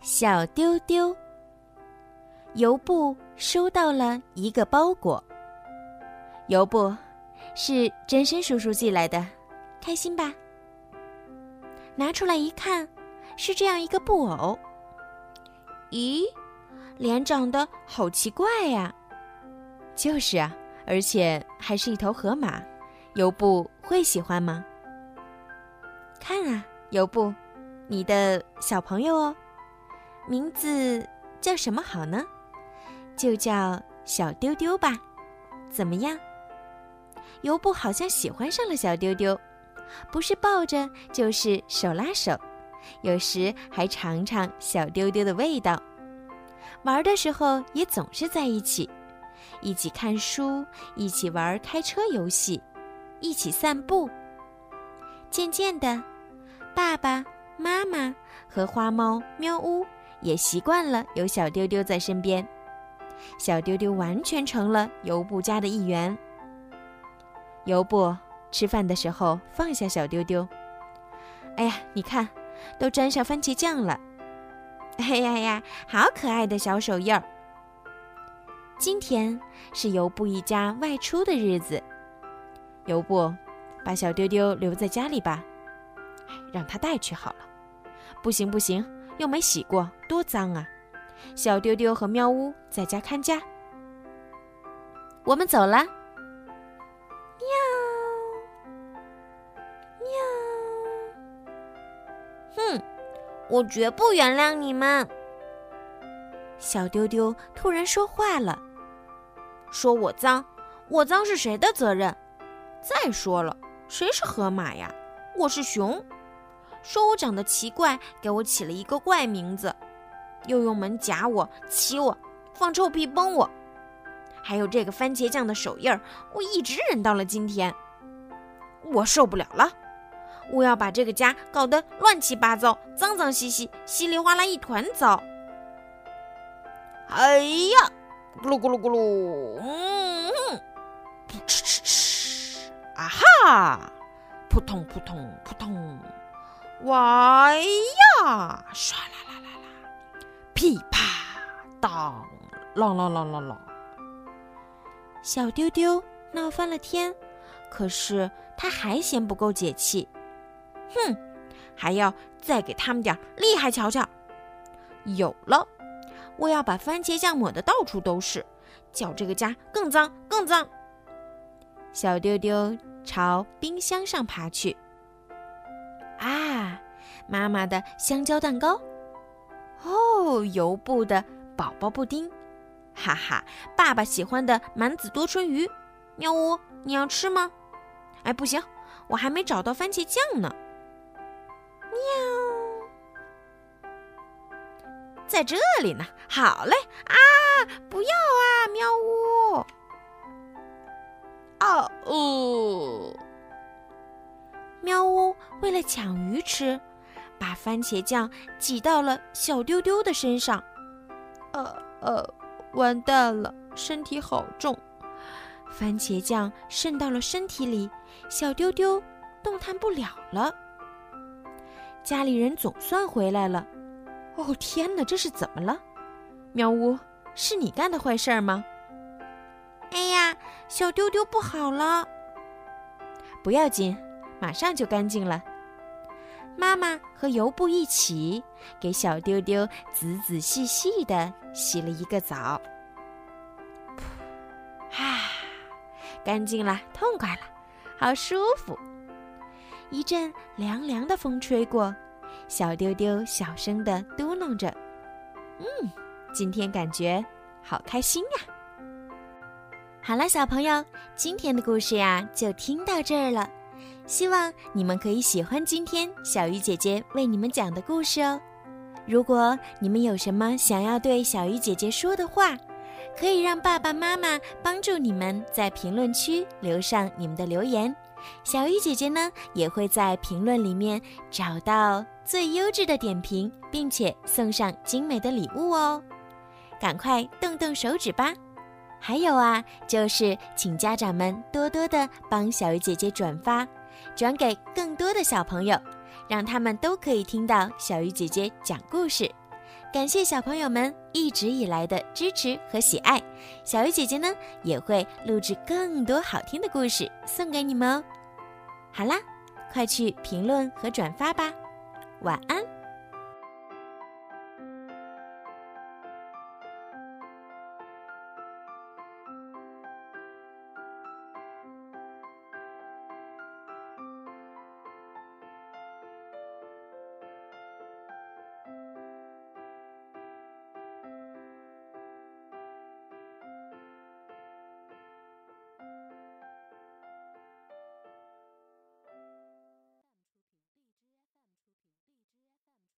小丢丢。尤布收到了一个包裹。尤布，是真身叔叔寄来的，开心吧？拿出来一看，是这样一个布偶。咦，脸长得好奇怪呀！就是啊，而且还是一头河马。尤布会喜欢吗？看啊，尤布，你的小朋友哦，名字叫什么好呢？就叫小丢丢吧，怎么样？尤布好像喜欢上了小丢丢，不是抱着就是手拉手，有时还尝尝小丢丢的味道。玩的时候也总是在一起，一起看书，一起玩开车游戏，一起散步。渐渐的，爸爸妈妈和花猫喵呜也习惯了有小丢丢在身边，小丢丢完全成了尤布家的一员。尤布吃饭的时候放下小丢丢。哎呀，你看，都沾上番茄酱了。哎呀呀，好可爱的小手印儿。今天是尤布一家外出的日子。尤布，把小丢丢留在家里吧，让他带去好了。不行不行，又没洗过，多脏啊！小丢丢和喵呜在家看家。我们走了。喵，喵！哼我绝不原谅你们！小丢丢突然说话了：“说我脏，我脏是谁的责任？再说了，谁是河马呀？我是熊。说我长得奇怪，给我起了一个怪名字，又用门夹我、骑我、放臭屁崩我，还有这个番茄酱的手印儿，我一直忍到了今天。我受不了了！”我要把这个家搞得乱七八糟、脏脏兮兮、稀里哗啦一团糟。哎呀，咕噜咕噜咕噜，嗯，噗哧哧哧，啊哈，扑通扑通扑通，哇呀，唰啦啦啦啦，噼啪当，啷啷啷啷啷，小丢丢闹翻了天，可是他还嫌不够解气。哼，还要再给他们点厉害瞧瞧！有了，我要把番茄酱抹得到处都是，叫这个家更脏更脏。小丢丢朝冰箱上爬去。啊，妈妈的香蕉蛋糕！哦，油布的宝宝布丁！哈哈，爸爸喜欢的满子多春鱼！喵呜，你要吃吗？哎，不行，我还没找到番茄酱呢。喵在这里呢，好嘞！啊，不要啊，喵呜！哦哦，喵呜为了抢鱼吃，把番茄酱挤到了小丢丢的身上。呃呃，完蛋了，身体好重，番茄酱渗到了身体里，小丢丢动弹不了了。家里人总算回来了。哦天哪，这是怎么了？喵呜，是你干的坏事儿吗？哎呀，小丢丢不好了！不要紧，马上就干净了。妈妈和油布一起给小丢丢仔仔细细的洗了一个澡。啊，干净了，痛快了，好舒服。一阵凉凉的风吹过。小丢丢小声的嘟囔着：“嗯，今天感觉好开心呀。”好了，小朋友，今天的故事呀就听到这儿了。希望你们可以喜欢今天小鱼姐姐为你们讲的故事哦。如果你们有什么想要对小鱼姐姐说的话，可以让爸爸妈妈帮助你们在评论区留上你们的留言。小鱼姐姐呢，也会在评论里面找到最优质的点评，并且送上精美的礼物哦。赶快动动手指吧！还有啊，就是请家长们多多的帮小鱼姐姐转发，转给更多的小朋友，让他们都可以听到小鱼姐姐讲故事。感谢小朋友们一直以来的支持和喜爱，小鱼姐姐呢也会录制更多好听的故事送给你们哦。好啦，快去评论和转发吧，晚安。